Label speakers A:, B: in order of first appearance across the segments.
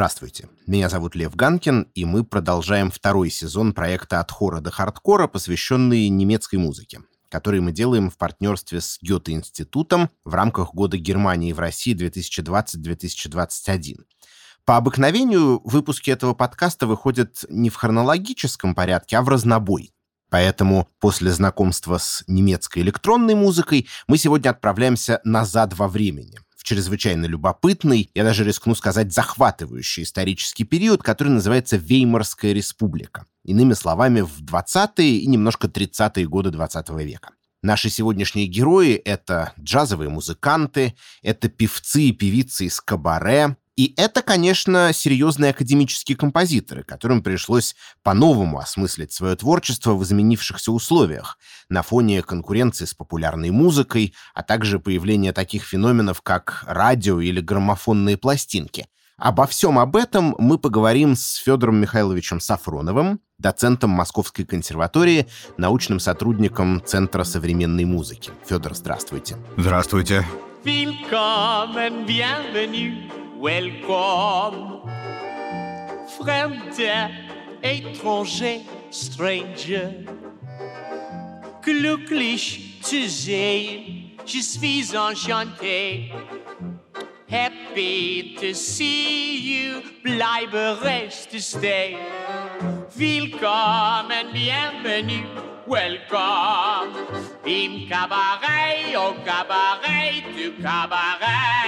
A: Здравствуйте, меня зовут Лев Ганкин, и мы продолжаем второй сезон проекта «От хора до хардкора», посвященный немецкой музыке который мы делаем в партнерстве с Гёте-институтом в рамках Года Германии в России 2020-2021. По обыкновению выпуски этого подкаста выходят не в хронологическом порядке, а в разнобой. Поэтому после знакомства с немецкой электронной музыкой мы сегодня отправляемся назад во времени, в чрезвычайно любопытный, я даже рискну сказать, захватывающий исторический период, который называется Веймарская республика. Иными словами, в 20-е и немножко 30-е годы 20 века. Наши сегодняшние герои — это джазовые музыканты, это певцы и певицы из кабаре, и это, конечно, серьезные академические композиторы, которым пришлось по-новому осмыслить свое творчество в изменившихся условиях, на фоне конкуренции с популярной музыкой, а также появления таких феноменов, как радио или граммофонные пластинки. Обо всем об этом мы поговорим с Федором Михайловичем Сафроновым, доцентом Московской консерватории, научным сотрудником Центра современной музыки. Федор, здравствуйте.
B: Здравствуйте.
C: Willkommen, bienvenue. Welcome. Fremder, étranger, stranger. Glücklich zu sehen, je suis enchanté. Happy to see you, bleibe rest to stay. Willkommen, bienvenue, welcome. Im Cabaret, au Cabaret, du Cabaret.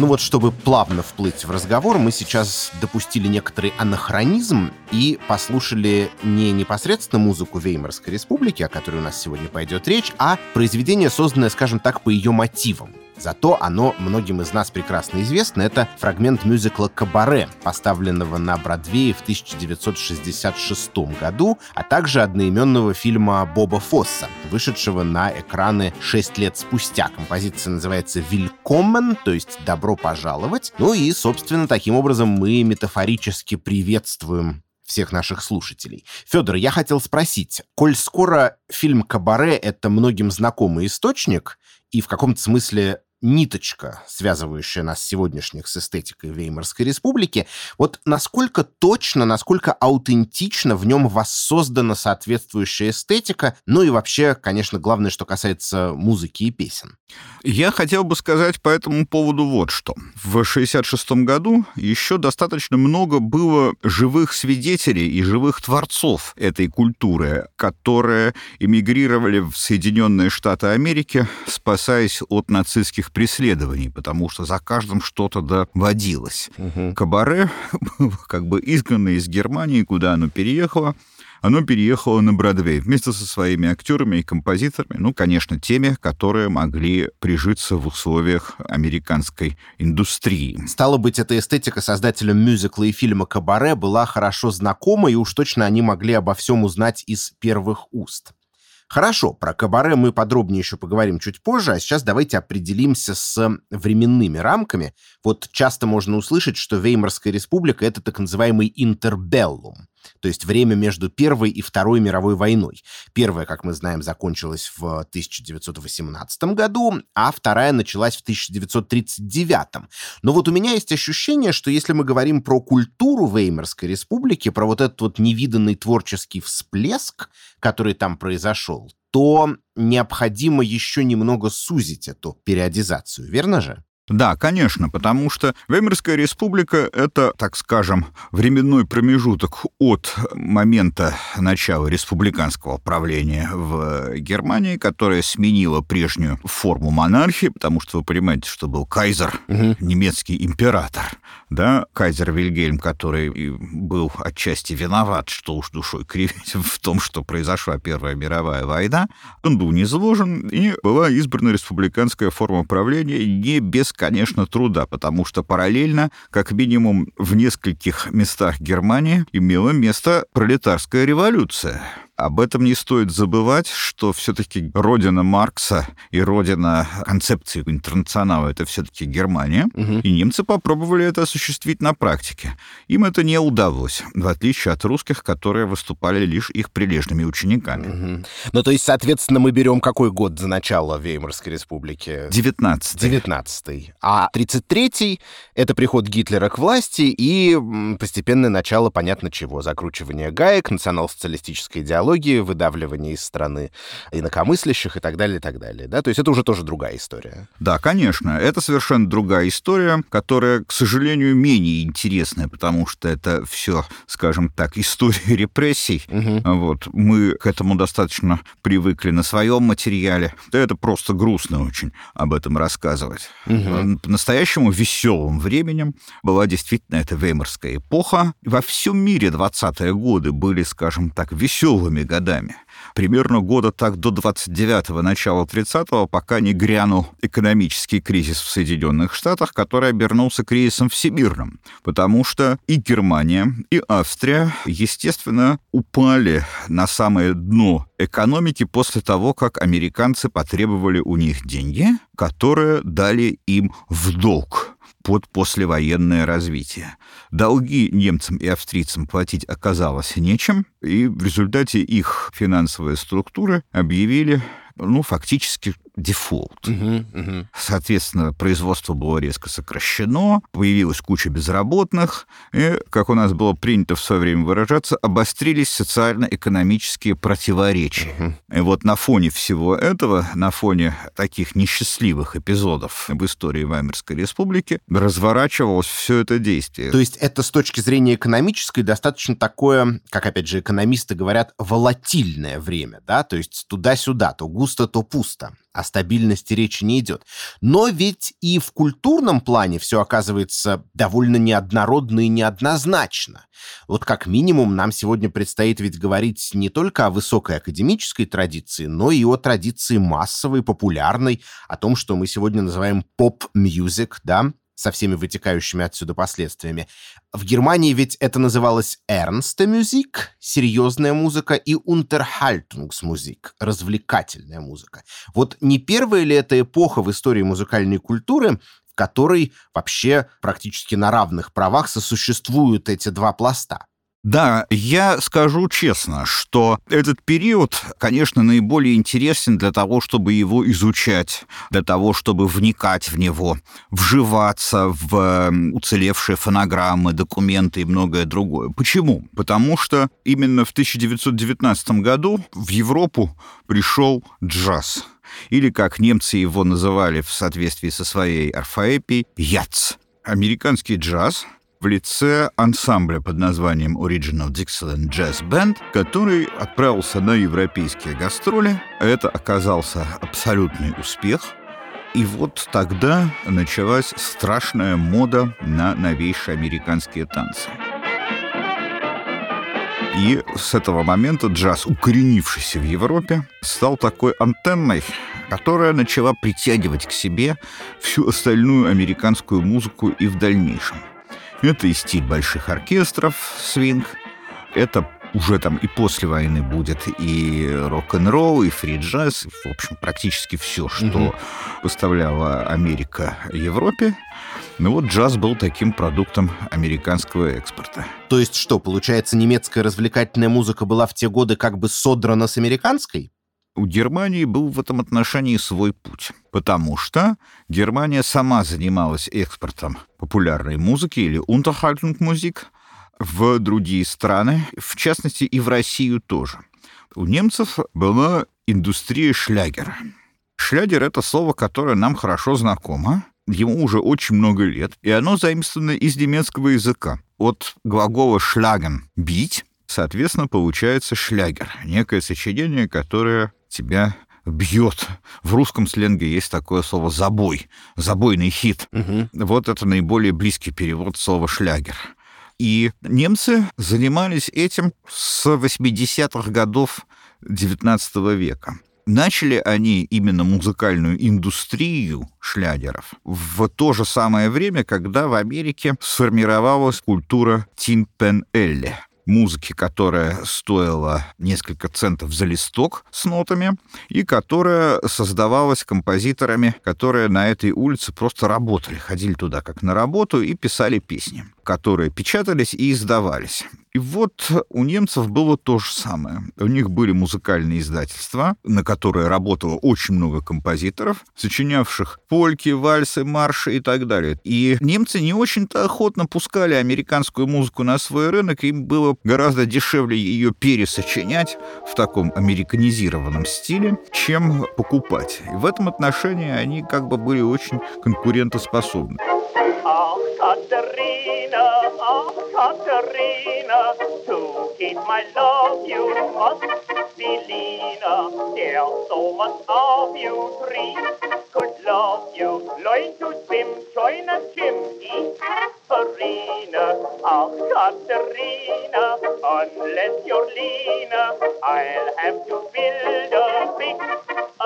A: Ну вот, чтобы плавно вплыть в разговор, мы сейчас допустили некоторый анахронизм и послушали не непосредственно музыку Веймарской республики, о которой у нас сегодня пойдет речь, а произведение, созданное, скажем так, по ее мотивам. Зато оно многим из нас прекрасно известно. Это фрагмент мюзикла «Кабаре», поставленного на Бродвее в 1966 году, а также одноименного фильма Боба Фосса, вышедшего на экраны 6 лет спустя. Композиция называется «Вилькомен», то есть «Добро пожаловать». Ну и, собственно, таким образом мы метафорически приветствуем всех наших слушателей. Федор, я хотел спросить, коль скоро фильм «Кабаре» — это многим знакомый источник, и в каком-то смысле ниточка, связывающая нас сегодняшних с эстетикой Веймарской республики, вот насколько точно, насколько аутентично в нем воссоздана соответствующая эстетика, ну и вообще, конечно, главное, что касается музыки и песен.
B: Я хотел бы сказать по этому поводу вот что. В 1966 году еще достаточно много было живых свидетелей и живых творцов этой культуры, которые эмигрировали в Соединенные Штаты Америки, спасаясь от нацистских преследований, потому что за каждым что-то доводилось. Угу. Кабаре, как бы изгнанное из Германии, куда оно переехало, оно переехало на Бродвей вместе со своими актерами и композиторами, ну, конечно, теми, которые могли прижиться в условиях американской индустрии.
A: Стало быть, эта эстетика создателям мюзикла и фильма «Кабаре» была хорошо знакома, и уж точно они могли обо всем узнать из первых уст. Хорошо, про кабаре мы подробнее еще поговорим чуть позже, а сейчас давайте определимся с временными рамками. Вот часто можно услышать, что Веймарская республика — это так называемый интербеллум то есть время между Первой и Второй мировой войной. Первая, как мы знаем, закончилась в 1918 году, а вторая началась в 1939. Но вот у меня есть ощущение, что если мы говорим про культуру Веймарской республики, про вот этот вот невиданный творческий всплеск, который там произошел, то необходимо еще немного сузить эту периодизацию, верно же?
B: Да, конечно, потому что Веймарская республика — это, так скажем, временной промежуток от момента начала республиканского правления в Германии, которая сменила прежнюю форму монархии, потому что вы понимаете, что был кайзер, угу. немецкий император, да, кайзер Вильгельм, который был отчасти виноват, что уж душой кривить в том, что произошла Первая мировая война, он был низложен, и была избрана республиканская форма правления не без конечно, труда, потому что параллельно, как минимум в нескольких местах Германии, имела место пролетарская революция. Об этом не стоит забывать, что все-таки родина Маркса и родина концепции интернационала это все-таки Германия, угу. и немцы попробовали это осуществить на практике. Им это не удалось, в отличие от русских, которые выступали лишь их прилежными учениками.
A: Угу. Ну, то есть, соответственно, мы берем какой год за начало Веймарской республики?
B: 19
A: 19 А 33-й — это приход Гитлера к власти и постепенное начало, понятно чего, закручивание гаек, национал-социалистической идеологии, идеологии, выдавливание из страны инакомыслящих и так далее, и так далее. Да? То есть это уже тоже другая история.
B: Да, конечно. Это совершенно другая история, которая, к сожалению, менее интересная, потому что это все, скажем так, история репрессий. Угу. Вот. Мы к этому достаточно привыкли на своем материале. Это просто грустно очень об этом рассказывать. Угу. По-настоящему веселым временем была действительно эта веймарская эпоха. Во всем мире 20-е годы были, скажем так, веселыми тяжелыми годами. Примерно года так до 29-го, начала 30-го, пока не грянул экономический кризис в Соединенных Штатах, который обернулся кризисом всемирным. Потому что и Германия, и Австрия, естественно, упали на самое дно экономики после того, как американцы потребовали у них деньги, которые дали им в долг под послевоенное развитие. Долги немцам и австрийцам платить оказалось нечем, и в результате их финансовые структуры объявили ну, фактически дефолт. Угу, угу. Соответственно, производство было резко сокращено, появилась куча безработных, и, как у нас было принято в свое время выражаться, обострились социально-экономические противоречия. Угу. И вот на фоне всего этого, на фоне таких несчастливых эпизодов в истории Ваймерской республики, разворачивалось все это действие.
A: То есть это с точки зрения экономической достаточно такое, как опять же экономисты говорят, волатильное время, да, то есть туда-сюда, то густо, то пусто о стабильности речи не идет. Но ведь и в культурном плане все оказывается довольно неоднородно и неоднозначно. Вот как минимум нам сегодня предстоит ведь говорить не только о высокой академической традиции, но и о традиции массовой, популярной, о том, что мы сегодня называем pop music, да, со всеми вытекающими отсюда последствиями. В Германии ведь это называлось Ernste Musik, серьезная музыка, и Unterhaltungsmusik, развлекательная музыка. Вот не первая ли это эпоха в истории музыкальной культуры, в которой вообще практически на равных правах сосуществуют эти два пласта?
B: Да, я скажу честно, что этот период, конечно, наиболее интересен для того, чтобы его изучать, для того, чтобы вникать в него, вживаться в уцелевшие фонограммы, документы и многое другое. Почему? Потому что именно в 1919 году в Европу пришел джаз или, как немцы его называли в соответствии со своей орфоэпией, яц. Американский джаз — в лице ансамбля под названием Original Dixieland Jazz Band, который отправился на европейские гастроли. Это оказался абсолютный успех. И вот тогда началась страшная мода на новейшие американские танцы. И с этого момента джаз, укоренившийся в Европе, стал такой антенной, которая начала притягивать к себе всю остальную американскую музыку и в дальнейшем. Это и стиль больших оркестров, свинг. Это уже там и после войны будет и рок-н-ролл, и фри-джаз, в общем, практически все, что угу. поставляла Америка Европе. Ну вот джаз был таким продуктом американского экспорта.
A: То есть что, получается, немецкая развлекательная музыка была в те годы как бы содрана с американской?
B: У Германии был в этом отношении свой путь, потому что Германия сама занималась экспортом популярной музыки или Unterhaltungsmusik в другие страны, в частности и в Россию тоже. У немцев была индустрия шлягера. Шлягер — это слово, которое нам хорошо знакомо, ему уже очень много лет, и оно заимствовано из немецкого языка. От глагола «шляген» — «бить», соответственно, получается шлягер, некое сочинение, которое тебя бьет. В русском сленге есть такое слово «забой», «забойный хит». Угу. Вот это наиболее близкий перевод слова «шлягер». И немцы занимались этим с 80-х годов XIX века. Начали они именно музыкальную индустрию шлягеров в то же самое время, когда в Америке сформировалась культура тимпен-элли музыки, которая стоила несколько центов за листок с нотами, и которая создавалась композиторами, которые на этой улице просто работали, ходили туда как на работу и писали песни, которые печатались и издавались. И вот у немцев было то же самое. У них были музыкальные издательства, на которые работало очень много композиторов, сочинявших польки, вальсы, марши и так далее. И немцы не очень-то охотно пускали американскую музыку на свой рынок, им было гораздо дешевле ее пересочинять в таком американизированном стиле, чем покупать. И в этом отношении они как бы были очень конкурентоспособны.
C: to keep my love you must be Lena. There's so much of you three could love you. Learn to swim, join a gym, eat farina. Ah, Katerina, unless you're Lena, I'll have to build a big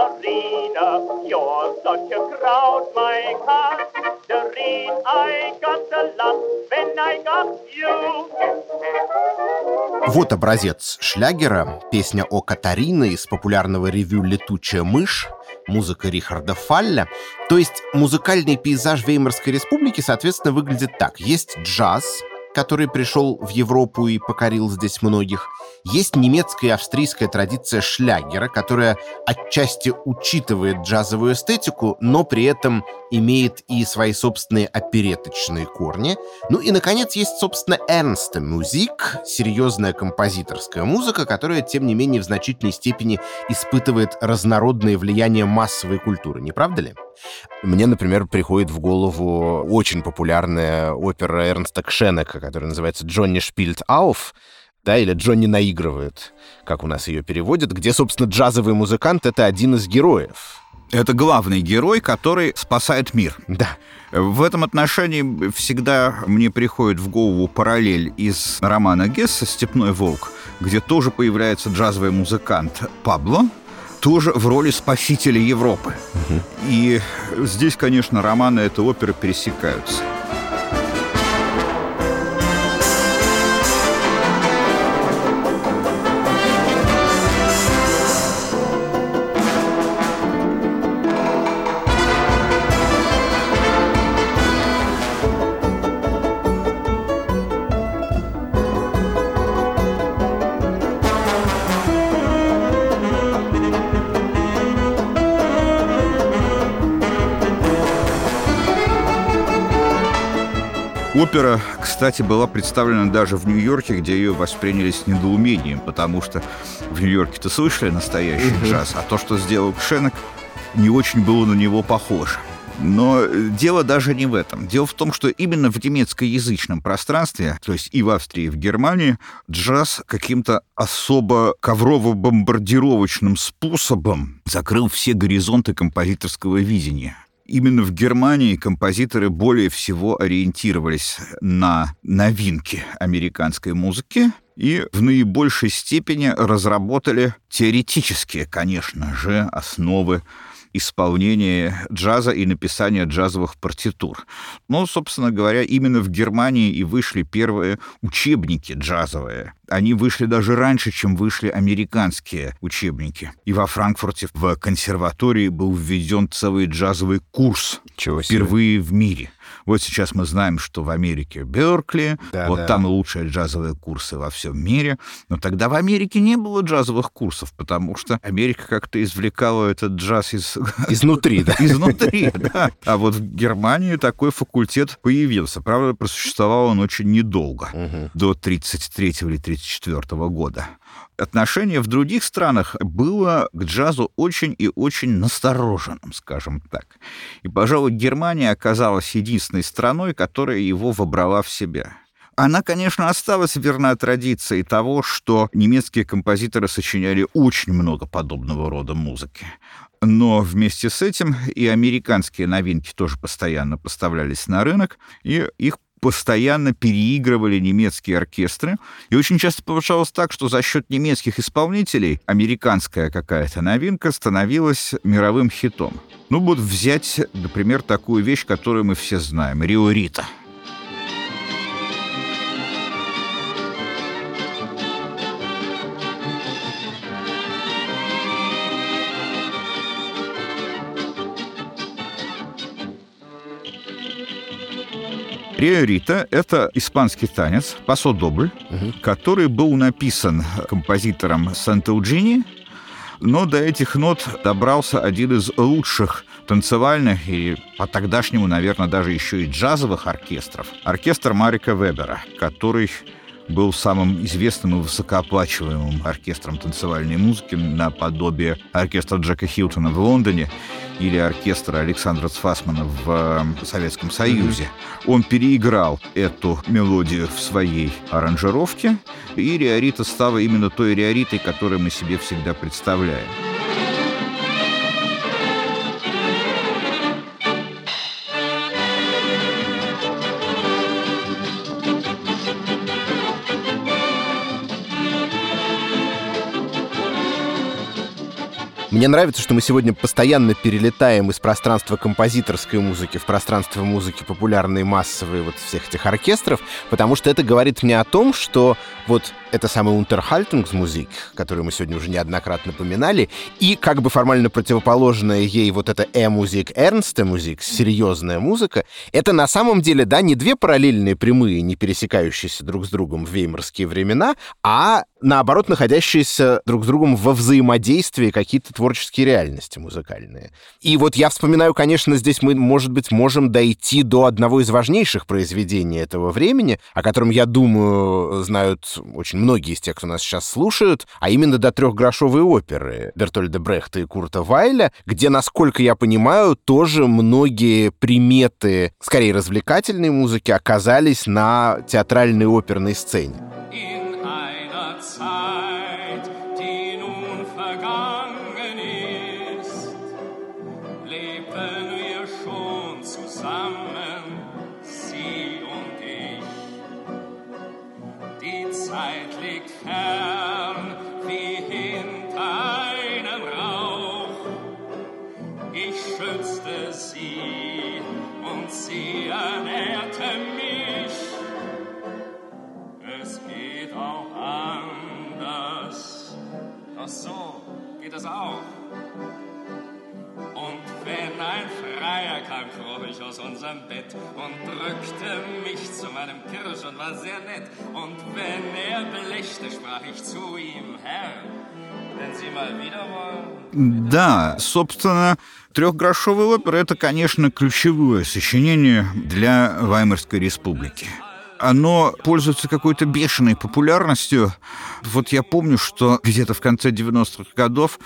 C: arena. You're such a crowd, my Katerina. I got the luck when I got you.
A: Вот образец шлягера, песня о Катарине из популярного ревю «Летучая мышь», музыка Рихарда Фалля. То есть музыкальный пейзаж Веймарской республики, соответственно, выглядит так. Есть джаз, который пришел в Европу и покорил здесь многих. Есть немецкая и австрийская традиция шлягера, которая отчасти учитывает джазовую эстетику, но при этом имеет и свои собственные опереточные корни. Ну и, наконец, есть, собственно, Эрнста Музик, серьезная композиторская музыка, которая, тем не менее, в значительной степени испытывает разнородные влияния массовой культуры, не правда ли? Мне, например, приходит в голову очень популярная опера Эрнста Кшенека, которая называется «Джонни шпильт ауф», да, или Джонни наигрывает, как у нас ее переводят, где, собственно, джазовый музыкант — это один из героев.
B: Это главный герой, который спасает мир.
A: Да.
B: В этом отношении всегда мне приходит в голову параллель из романа Гесса «Степной волк», где тоже появляется джазовый музыкант Пабло, тоже в роли спасителя Европы. Угу. И здесь, конечно, романы этой оперы пересекаются. Опера, кстати, была представлена даже в Нью-Йорке, где ее восприняли с недоумением, потому что в Нью-Йорке-то слышали настоящий джаз, а то, что сделал Кшенек, не очень было на него похоже. Но дело даже не в этом. Дело в том, что именно в немецкоязычном пространстве, то есть и в Австрии, и в Германии, джаз каким-то особо коврово-бомбардировочным способом закрыл все горизонты композиторского видения. Именно в Германии композиторы более всего ориентировались на новинки американской музыки и в наибольшей степени разработали теоретические, конечно же, основы исполнения джаза и написания джазовых партитур. Но, собственно говоря, именно в Германии и вышли первые учебники джазовые. Они вышли даже раньше, чем вышли американские учебники. И во Франкфурте в консерватории был введен целый джазовый курс.
A: Чего себе.
B: Впервые в мире. Вот сейчас мы знаем, что в Америке Беркли, да, вот да. там лучшие джазовые курсы во всем мире. Но тогда в Америке не было джазовых курсов, потому что Америка как-то извлекала этот джаз из...
A: Изнутри, да?
B: Изнутри, да. А вот в Германии такой факультет появился. Правда, просуществовал он очень недолго, до 33 или 34 года отношение в других странах было к джазу очень и очень настороженным, скажем так. И, пожалуй, Германия оказалась единственной страной, которая его вобрала в себя. Она, конечно, осталась верна традиции того, что немецкие композиторы сочиняли очень много подобного рода музыки. Но вместе с этим и американские новинки тоже постоянно поставлялись на рынок, и их постоянно переигрывали немецкие оркестры. И очень часто получалось так, что за счет немецких исполнителей американская какая-то новинка становилась мировым хитом. Ну вот взять, например, такую вещь, которую мы все знаем — «Рио Рита». Риорита — это испанский танец, пасо-добль,
A: Мгм.
B: который был написан композитором Сантауджини, но до этих нот добрался один из лучших танцевальных и по тогдашнему, наверное, даже еще и джазовых оркестров. Оркестр Марика Вебера, который был самым известным и высокооплачиваемым оркестром танцевальной музыки наподобие оркестра Джека Хилтона в Лондоне или оркестра Александра Цфасмана в э, Советском Союзе. Он переиграл эту мелодию в своей аранжировке, и Риорита стала именно той Риоритой, которую мы себе всегда представляем.
A: Мне нравится, что мы сегодня постоянно перелетаем из пространства композиторской музыки в пространство музыки популярной, массовой, вот всех этих оркестров, потому что это говорит мне о том, что вот это самый Unterhaltungsmusik, которую мы сегодня уже неоднократно поминали, и как бы формально противоположная ей вот эта э-музик, ernste музик, серьезная музыка, это на самом деле, да, не две параллельные прямые, не пересекающиеся друг с другом в веймарские времена, а наоборот, находящиеся друг с другом во взаимодействии какие-то творческие реальности музыкальные. И вот я вспоминаю, конечно, здесь мы, может быть, можем дойти до одного из важнейших произведений этого времени, о котором, я думаю, знают очень многие из тех, кто нас сейчас слушают, а именно до трехгрошовой оперы Бертольда Брехта и Курта Вайля, где, насколько я понимаю, тоже многие приметы, скорее развлекательной музыки, оказались на театральной оперной сцене.
D: Es auch. Und wenn ein Freier kam, kroch ich aus unserem Bett und drückte mich zu meinem Kirsch und war sehr nett. Und wenn er belechte, sprach ich zu ihm, Herr, wenn Sie mal wieder wollen,
B: Да, собственно, трехгрошовая опера — это, конечно, ключевое сочинение для Ваймарской республики. Оно пользуется какой-то бешеной популярностью. Вот я помню, что где-то в конце 90-х годов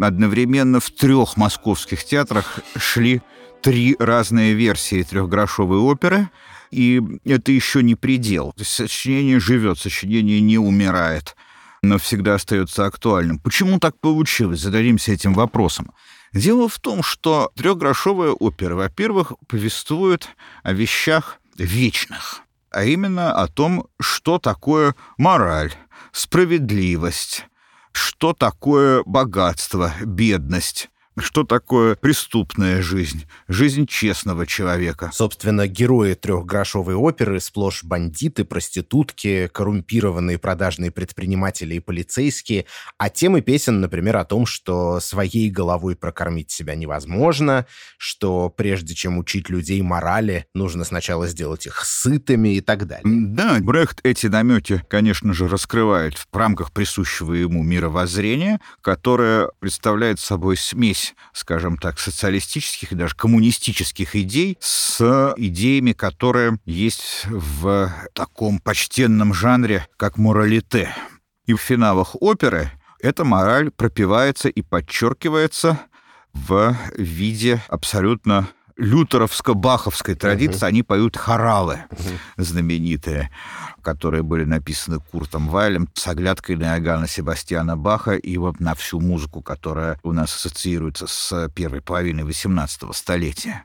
B: одновременно в трех московских театрах шли три разные версии трехгрошовой оперы, и это еще не предел. То есть сочинение живет, сочинение не умирает но всегда остается актуальным. Почему так получилось? Зададимся этим вопросом. Дело в том, что трехгрошовая опера, во-первых, повествует о вещах вечных, а именно о том, что такое мораль, справедливость, что такое богатство, бедность, что такое преступная жизнь, жизнь честного человека.
A: Собственно, герои трехгрошовой оперы сплошь бандиты, проститутки, коррумпированные продажные предприниматели и полицейские, а темы песен, например, о том, что своей головой прокормить себя невозможно, что прежде чем учить людей морали, нужно сначала сделать их сытыми и так далее.
B: Да, Брехт эти намети, конечно же, раскрывает в рамках присущего ему мировоззрения, которое представляет собой смесь, скажем так, социалистических и даже коммунистических идей с идеями, которые есть в таком почтенном жанре, как моралите. И в финалах оперы эта мораль пропивается и подчеркивается в виде абсолютно лютеровско-баховской традиции. Они поют хоралы знаменитые, которые были написаны Куртом Вайлем с оглядкой на Иоганна Себастьяна Баха и вот на всю музыку, которая у нас ассоциируется с первой половиной XVIII столетия.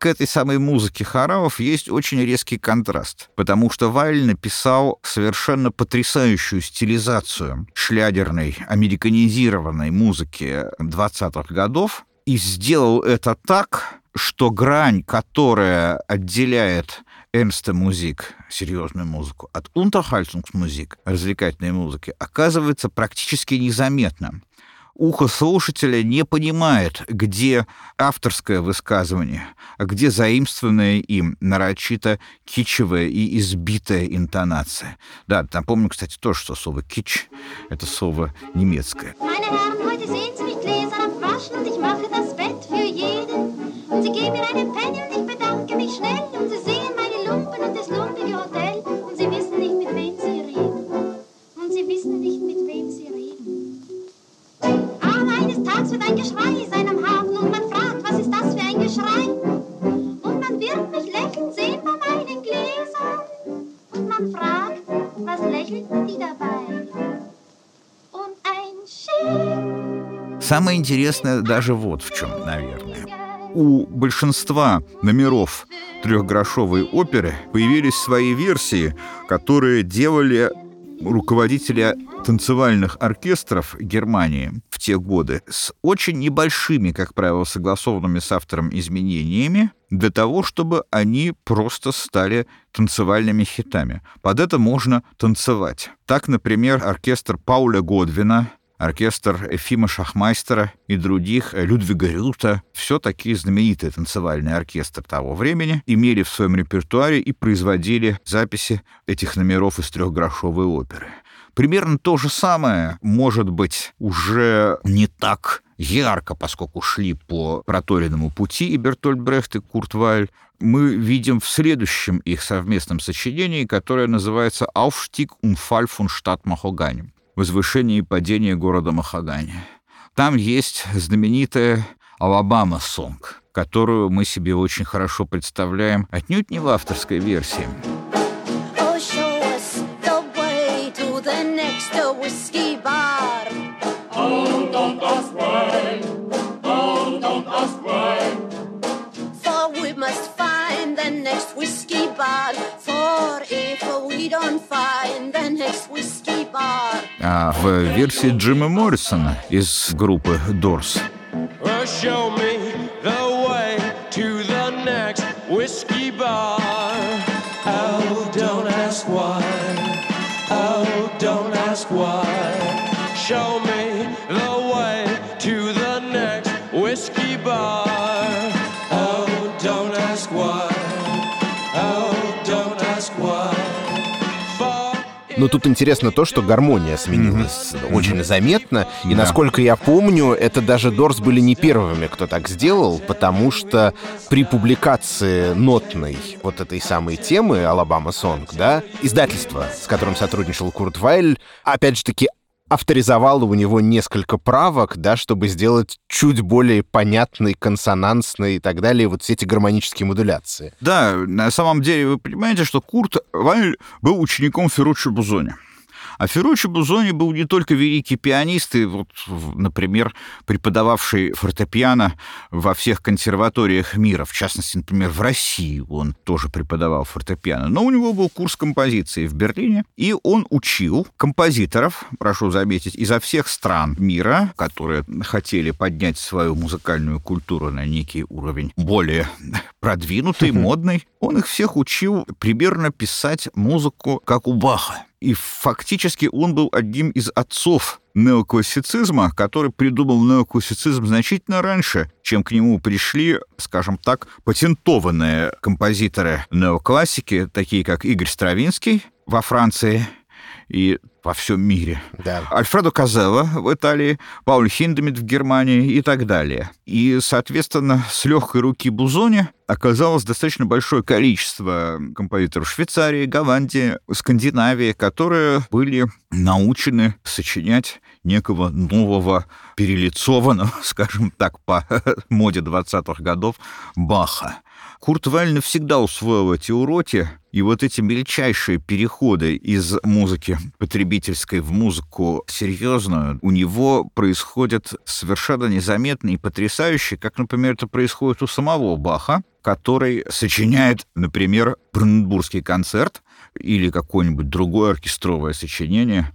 B: К этой самой музыке хоралов есть очень резкий контраст, потому что Вайль написал совершенно потрясающую стилизацию шлядерной, американизированной музыки 20-х годов, и сделал это так, что грань, которая отделяет Эрнста музик, серьезную музыку, от Unterhaltungsmusik, развлекательной музыки, оказывается практически незаметным ухо слушателя не понимает, где авторское высказывание, а где заимствованная им нарочито кичевая и избитая интонация. Да, напомню, кстати, тоже, что слово «кич» — это слово немецкое. Sie geben mir eine Penny und ich bedanke mich schnell und Sie Tages wird ein Geschrei sein am Hafen und man fragt, was ist das für ein Geschrei? Und man wird mich lächeln sehen bei meinen Gläsern. Und man fragt, was lächelt die dabei? Und ein Schiff. Самое интересное даже вот в чем, наверное. У большинства номеров трехгрошовой оперы появились свои версии, которые делали руководителя танцевальных оркестров Германии в те годы с очень небольшими, как правило, согласованными с автором изменениями для того, чтобы они просто стали танцевальными хитами. Под это можно танцевать. Так, например, оркестр Пауля Годвина оркестр Эфима Шахмайстера и других, э, Людвига Рюта, все такие знаменитые танцевальные оркестры того времени, имели в своем репертуаре и производили записи этих номеров из трехгрошовой оперы. Примерно то же самое, может быть, уже не так ярко, поскольку шли по проторенному пути и Бертольд Брехт, и Курт Вайль, мы видим в следующем их совместном сочинении, которое называется «Aufstieg und Fall von Stadt Mahogany» возвышение и падение города Махагани. Там есть знаменитая «Алабама Сонг», которую мы себе очень хорошо представляем, отнюдь не в авторской версии. next whiskey bar. А в версии Джима Моррисона из группы Doors.
A: Но тут интересно то, что гармония сменилась mm-hmm. очень заметно. И да. насколько я помню, это даже Дорс были не первыми, кто так сделал, потому что при публикации нотной вот этой самой темы «Алабама Сонг», да, издательство, с которым сотрудничал Курт Вайль, опять же таки авторизовала у него несколько правок, да, чтобы сделать чуть более понятный, консонансный и так далее, вот все эти гармонические модуляции.
B: Да, на самом деле вы понимаете, что Курт Вайль был учеником Ферруччо Бузони. А Ферруччо Бузони был не только великий пианист, и вот, например, преподававший фортепиано во всех консерваториях мира, в частности, например, в России он тоже преподавал фортепиано, но у него был курс композиции в Берлине, и он учил композиторов, прошу заметить, изо всех стран мира, которые хотели поднять свою музыкальную культуру на некий уровень более продвинутый, модный, он их всех учил примерно писать музыку, как у Баха. И фактически он был одним из отцов неоклассицизма, который придумал неоклассицизм значительно раньше, чем к нему пришли, скажем так, патентованные композиторы неоклассики, такие как Игорь Стравинский во Франции и во всем мире. Да. Альфредо Казелло в Италии, Пауль Хиндемит в Германии и так далее. И, соответственно, с легкой руки Бузони оказалось достаточно большое количество композиторов Швейцарии, Голландии, Скандинавии, которые были научены сочинять некого нового перелицованного, скажем так, по моде 20-х годов Баха. Курт Вайль навсегда усвоил эти уроки, и вот эти мельчайшие переходы из музыки потребительской в музыку серьезную у него происходят совершенно незаметно и потрясающе, как, например, это происходит у самого Баха, который сочиняет, например, Бранденбургский концерт или какое-нибудь другое оркестровое сочинение,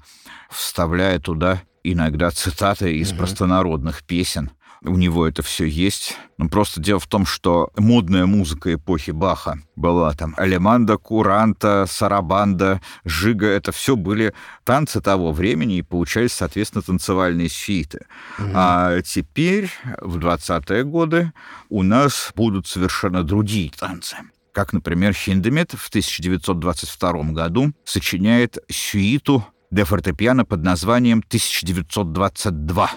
B: вставляя туда иногда цитаты из угу. простонародных песен — у него это все есть. Ну, просто дело в том, что модная музыка эпохи Баха была там алеманда, куранта, сарабанда, жига. Это все были танцы того времени, и получались, соответственно, танцевальные сюиты. Угу. А теперь, в 20-е годы, у нас будут совершенно другие танцы как, например, Хиндемет в 1922 году сочиняет сюиту для фортепиано под названием «1922».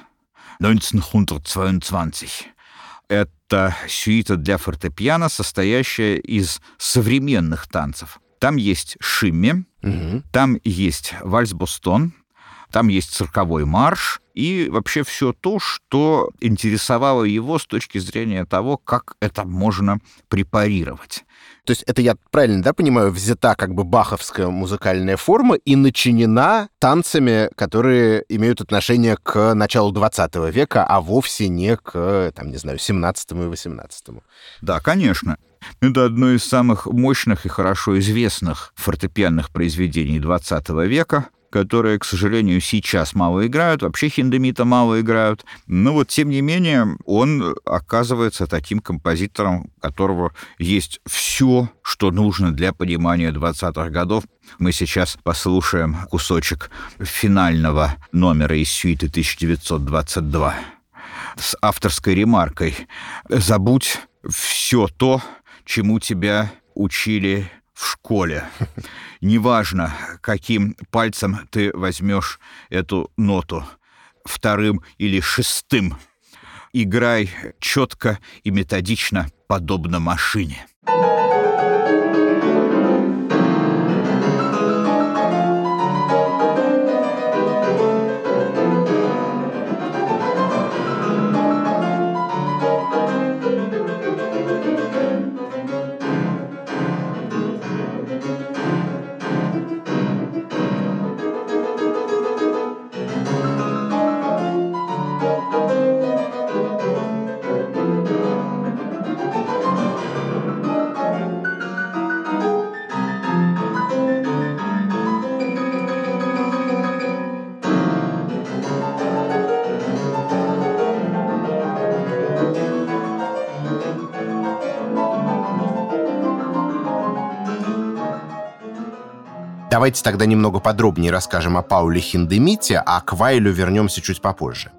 B: 1922. Это сюита для фортепиано, состоящая из современных танцев. Там есть шимми, угу. там есть вальс-бостон, там есть цирковой марш и вообще все то, что интересовало его с точки зрения того, как это можно препарировать.
A: То есть это я правильно, да, понимаю, взята как бы баховская музыкальная форма и начинена танцами, которые имеют отношение к началу 20 века, а вовсе не к, там, не знаю, 17 и 18.
B: Да, конечно. Это одно из самых мощных и хорошо известных фортепианных произведений 20 века которые, к сожалению, сейчас мало играют, вообще хиндемита мало играют. Но вот, тем не менее, он оказывается таким композитором, которого есть все, что нужно для понимания 20-х годов. Мы сейчас послушаем кусочек финального номера из сюиты 1922 с авторской ремаркой «Забудь все то, чему тебя учили в школе. Неважно, каким пальцем ты возьмешь эту ноту, вторым или шестым. Играй четко и методично, подобно машине.
A: Давайте тогда немного подробнее расскажем о Пауле Хиндемите, а к Вайлю вернемся чуть попозже.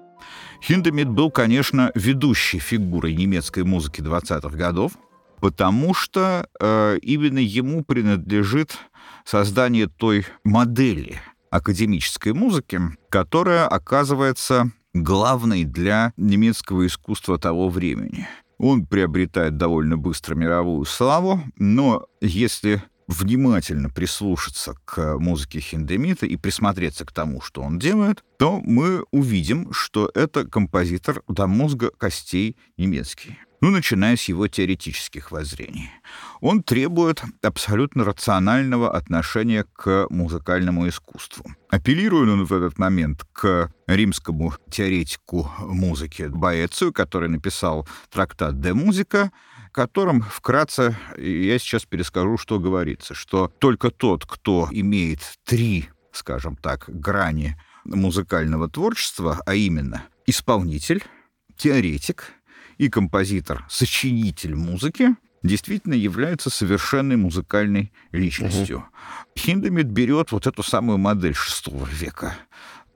B: Хиндемит был, конечно, ведущей фигурой немецкой музыки 20-х годов, потому что э, именно ему принадлежит создание той модели академической музыки, которая оказывается главной для немецкого искусства того времени. Он приобретает довольно быстро мировую славу, но если внимательно прислушаться к музыке Хиндемита и присмотреться к тому, что он делает, то мы увидим, что это композитор до мозга костей немецкий. Ну, начиная с его теоретических воззрений. Он требует абсолютно рационального отношения к музыкальному искусству. Апеллирует он в этот момент к римскому теоретику музыки Боэцию, который написал трактат «Де музыка», котором вкратце я сейчас перескажу, что говорится, что только тот, кто имеет три, скажем так, грани музыкального творчества, а именно исполнитель, теоретик и композитор, сочинитель музыки, действительно является совершенной музыкальной личностью. Угу. Хиндемит берет вот эту самую модель шестого века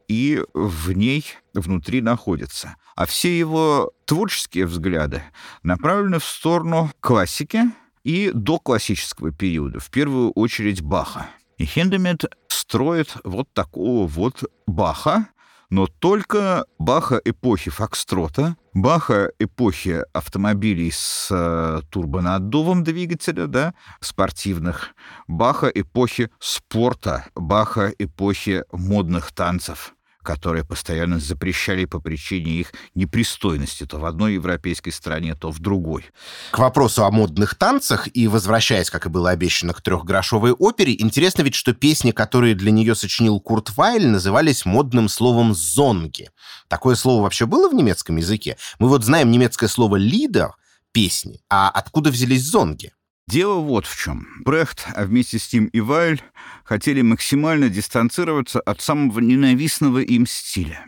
B: и в ней внутри находится. А все его творческие взгляды направлены в сторону классики и до классического периода, в первую очередь Баха. И Хендемит строит вот такого вот Баха, но только Баха эпохи Фокстрота, Баха эпохи автомобилей с э, турбонаддувом двигателя, да, спортивных, Баха эпохи спорта, Баха эпохи модных танцев которые постоянно запрещали по причине их непристойности то в одной европейской стране, то в другой.
A: К вопросу о модных танцах и возвращаясь, как и было обещано, к трехгрошовой опере, интересно ведь, что песни, которые для нее сочинил Курт Вайль, назывались модным словом «зонги». Такое слово вообще было в немецком языке? Мы вот знаем немецкое слово «лидер», песни, а откуда взялись зонги?
B: Дело вот в чем. Брехт, а вместе с ним и Вайль, хотели максимально дистанцироваться от самого ненавистного им стиля.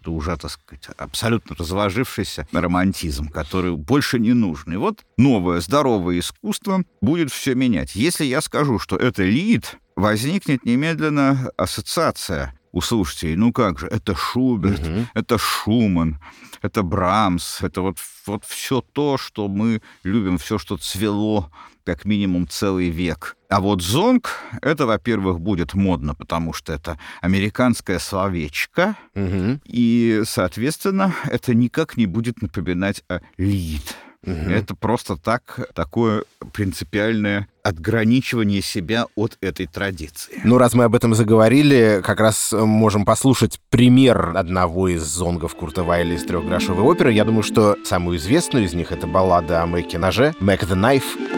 B: Это уже, так сказать, абсолютно разложившийся романтизм, который больше не нужен. И вот новое здоровое искусство будет все менять. Если я скажу, что это лид, возникнет немедленно ассоциация у слушателей. Ну как же, это Шуберт, угу. это Шуман, это Брамс, это вот, вот все то, что мы любим, все, что цвело как минимум целый век. А вот зонг, это, во-первых, будет модно, потому что это американское словечко, угу. и, соответственно, это никак не будет напоминать о лид. Угу. Это просто так, такое принципиальное отграничивание себя от этой традиции.
A: Ну, раз мы об этом заговорили, как раз можем послушать пример одного из зонгов Курта Вайля из трехгрошовой оперы. Я думаю, что самую известную из них это баллада о Мэке Ноже «Mac the Knife».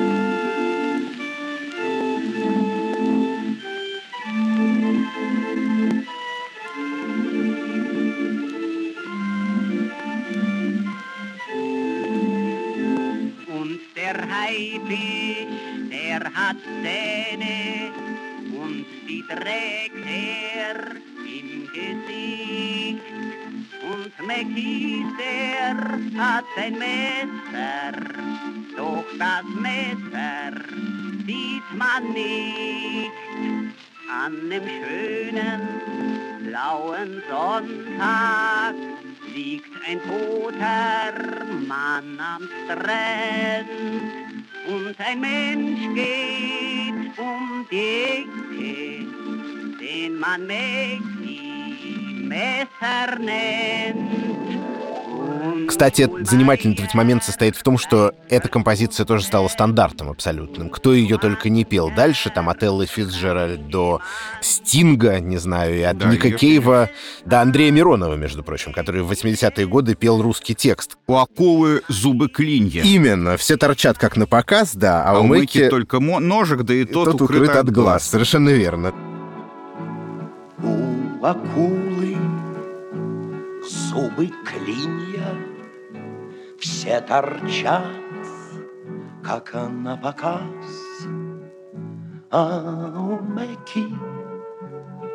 E: Hat ein Messer, doch das Messer sieht man nicht. An dem schönen blauen Sonntag liegt ein toter Mann am Strand und ein Mensch geht um die Ecke, den man Mäcki Messer nennt.
A: Кстати, занимательный ведь момент состоит в том, что эта композиция тоже стала стандартом абсолютным. Кто ее только не пел дальше, там от Эллы Фицджеральд до Стинга, не знаю, и от да, Ника Кейва до Андрея Миронова, между прочим, который в 80-е годы пел русский текст.
B: У акулы зубы клинья.
A: Именно. Все торчат как на показ, да,
B: а, а у Мэки... только ножик, да и тот,
A: тот укрыт, укрыт от глаз. глаз. Совершенно верно.
F: У акулы зубы клинья все торчат, как на показ, а у Мэки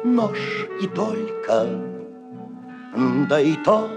F: нож и только, да и тот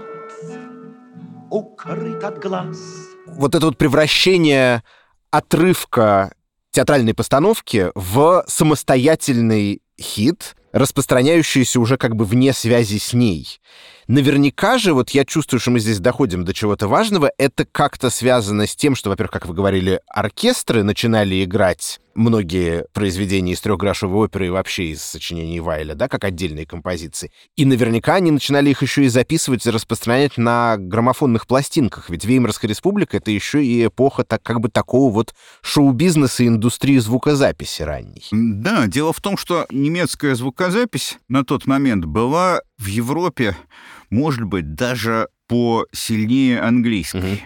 F: укрыт от глаз.
A: Вот это вот превращение отрывка театральной постановки в самостоятельный хит, распространяющийся уже как бы вне связи с ней. Наверняка же, вот я чувствую, что мы здесь доходим до чего-то важного, это как-то связано с тем, что, во-первых, как вы говорили, оркестры начинали играть многие произведения из трехгрошовой оперы и вообще из сочинений Вайля, да, как отдельные композиции. И наверняка они начинали их еще и записывать и распространять на граммофонных пластинках, ведь Веймарская республика — это еще и эпоха так, как бы такого вот шоу-бизнеса и индустрии звукозаписи ранней.
B: Да, дело в том, что немецкая звукозапись на тот момент была в Европе может быть, даже посильнее английской. Угу.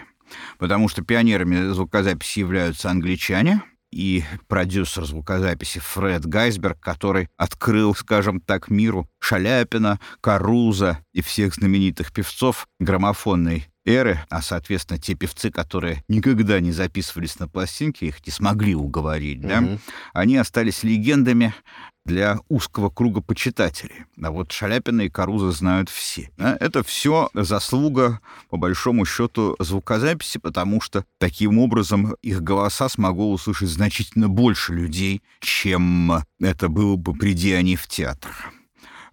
B: Потому что пионерами звукозаписи являются англичане, и продюсер звукозаписи Фред Гайсберг, который открыл, скажем так, миру Шаляпина, Каруза и всех знаменитых певцов граммофонной эры, а, соответственно, те певцы, которые никогда не записывались на пластинке, их не смогли уговорить, да, угу. они остались легендами для узкого круга почитателей. А вот Шаляпина и Каруза знают все. Да? Это все заслуга, по большому счету, звукозаписи, потому что таким образом их голоса смогло услышать значительно больше людей, чем это было бы, приди они в театр.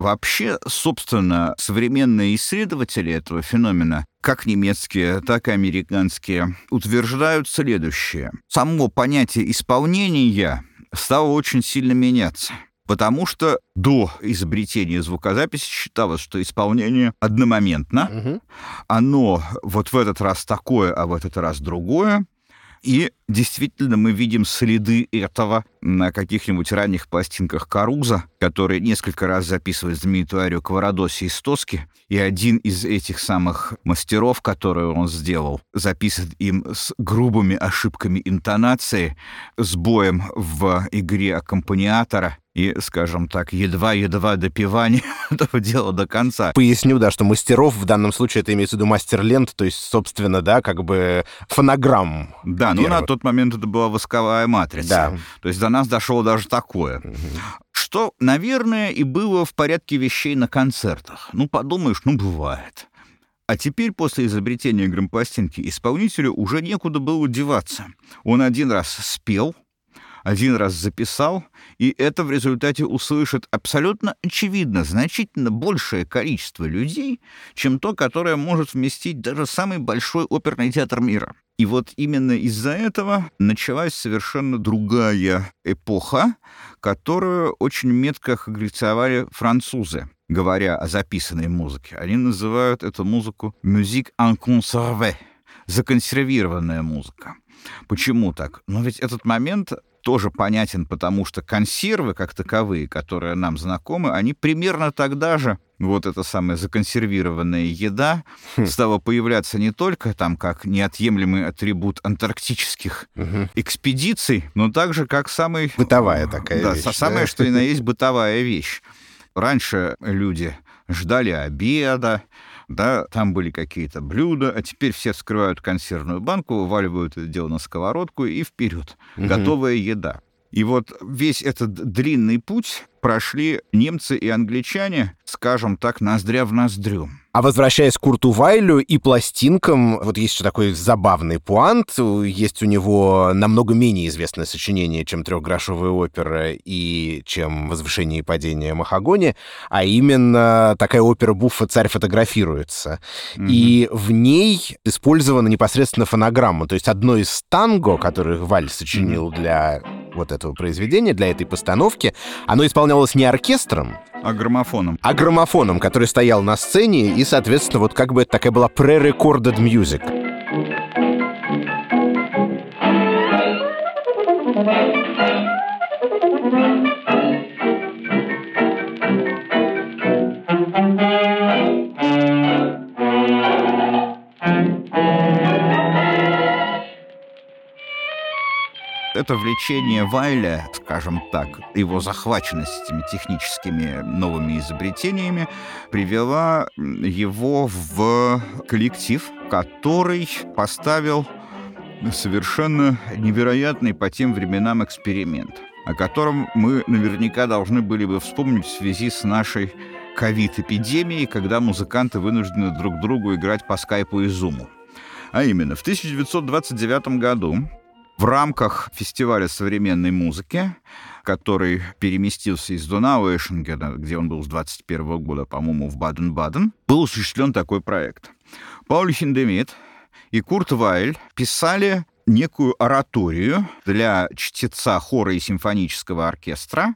B: Вообще, собственно, современные исследователи этого феномена, как немецкие, так и американские, утверждают следующее. Само понятие исполнения стало очень сильно меняться. Потому что до изобретения звукозаписи считалось, что исполнение одномоментно. Угу. Оно вот в этот раз такое, а в этот раз другое. И действительно мы видим следы этого на каких-нибудь ранних пластинках Каруза, который несколько раз записывает знаменитую арию Кварадоси из Тоски, и один из этих самых мастеров, которые он сделал, записан им с грубыми ошибками интонации, с боем в игре аккомпаниатора, и, скажем так, едва-едва допивание этого дела до конца.
A: Поясню, да, что мастеров в данном случае это имеется в виду мастер лент, то есть, собственно, да, как бы фонограмм.
B: Да, ну на тот момент это была восковая матрица.
A: Да.
B: То есть до нас дошло даже такое. Что, наверное, и было в порядке вещей на концертах. Ну, подумаешь, ну, бывает. А теперь, после изобретения грампластинки, исполнителю уже некуда было деваться. Он один раз спел, один раз записал, и это в результате услышит абсолютно очевидно значительно большее количество людей, чем то, которое может вместить даже самый большой оперный театр мира. И вот именно из-за этого началась совершенно другая эпоха, которую очень метко характеризовали французы говоря о записанной музыке. Они называют эту музыку «musique en conservé» — законсервированная музыка. Почему так? Ну ведь этот момент тоже понятен, потому что консервы, как таковые, которые нам знакомы, они примерно тогда же, вот эта самая законсервированная еда, хм. стала появляться не только там как неотъемлемый атрибут антарктических угу. экспедиций, но также как самый...
A: Бытовая такая
B: да,
A: вещь.
B: Самая, да? что и на есть бытовая вещь. Раньше люди ждали обеда, да, там были какие-то блюда, а теперь все вскрывают консервную банку, вываливают это дело на сковородку и вперед. Угу. Готовая еда. И вот весь этот длинный путь прошли немцы и англичане, скажем так, ноздря в ноздрю.
A: А возвращаясь к Курту Вайлю и пластинкам, вот есть еще такой забавный пуант. Есть у него намного менее известное сочинение, чем «Трехгрошовая опера» и чем «Возвышение и падение Махагони», а именно такая опера Буффа «Царь фотографируется». Mm-hmm. И в ней использована непосредственно фонограмма. То есть одно из танго, которое Валь сочинил mm-hmm. для вот этого произведения, для этой постановки, оно исполнялось не оркестром,
B: а граммофоном.
A: А граммофоном, который стоял на сцене, и, соответственно, вот как бы это такая была pre-recorded music.
B: Это влечение Вайля, скажем так, его захваченность этими техническими новыми изобретениями привела его в коллектив, который поставил совершенно невероятный по тем временам эксперимент, о котором мы наверняка должны были бы вспомнить в связи с нашей ковид-эпидемией, когда музыканты вынуждены друг другу играть по скайпу и зуму. А именно, в 1929 году в рамках фестиваля современной музыки, который переместился из Донауэшенгена, где он был с 21 года, по-моему, в Баден-Баден, был осуществлен такой проект. Пауль Хиндемит и Курт Вайль писали некую ораторию для чтеца хора и симфонического оркестра,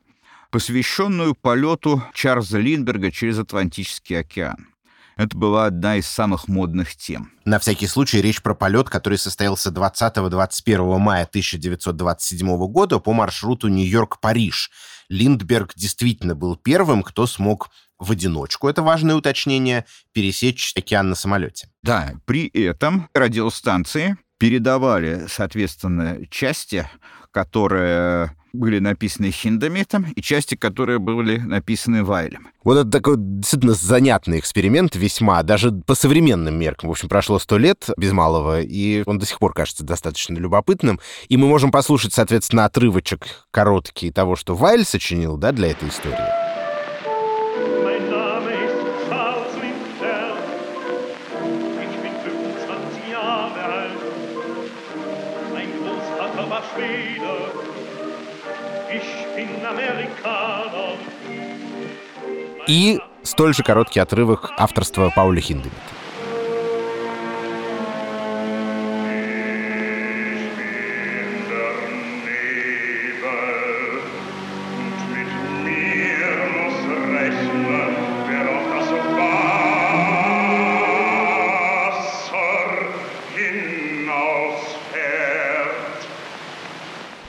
B: посвященную полету Чарльза Линдберга через Атлантический океан. Это была одна из самых модных тем.
A: На всякий случай речь про полет, который состоялся 20-21 мая 1927 года по маршруту Нью-Йорк-Париж. Линдберг действительно был первым, кто смог в одиночку, это важное уточнение, пересечь океан на самолете.
B: Да, при этом радиостанции передавали, соответственно, части, которые были написаны Хиндамитом, и части, которые были написаны Вайлем.
A: Вот это такой действительно занятный эксперимент весьма, даже по современным меркам. В общем, прошло сто лет без малого, и он до сих пор кажется достаточно любопытным. И мы можем послушать, соответственно, отрывочек короткий того, что Вайль сочинил, да, для этой истории. И столь же короткий отрывок авторства Пауля Хиндемита.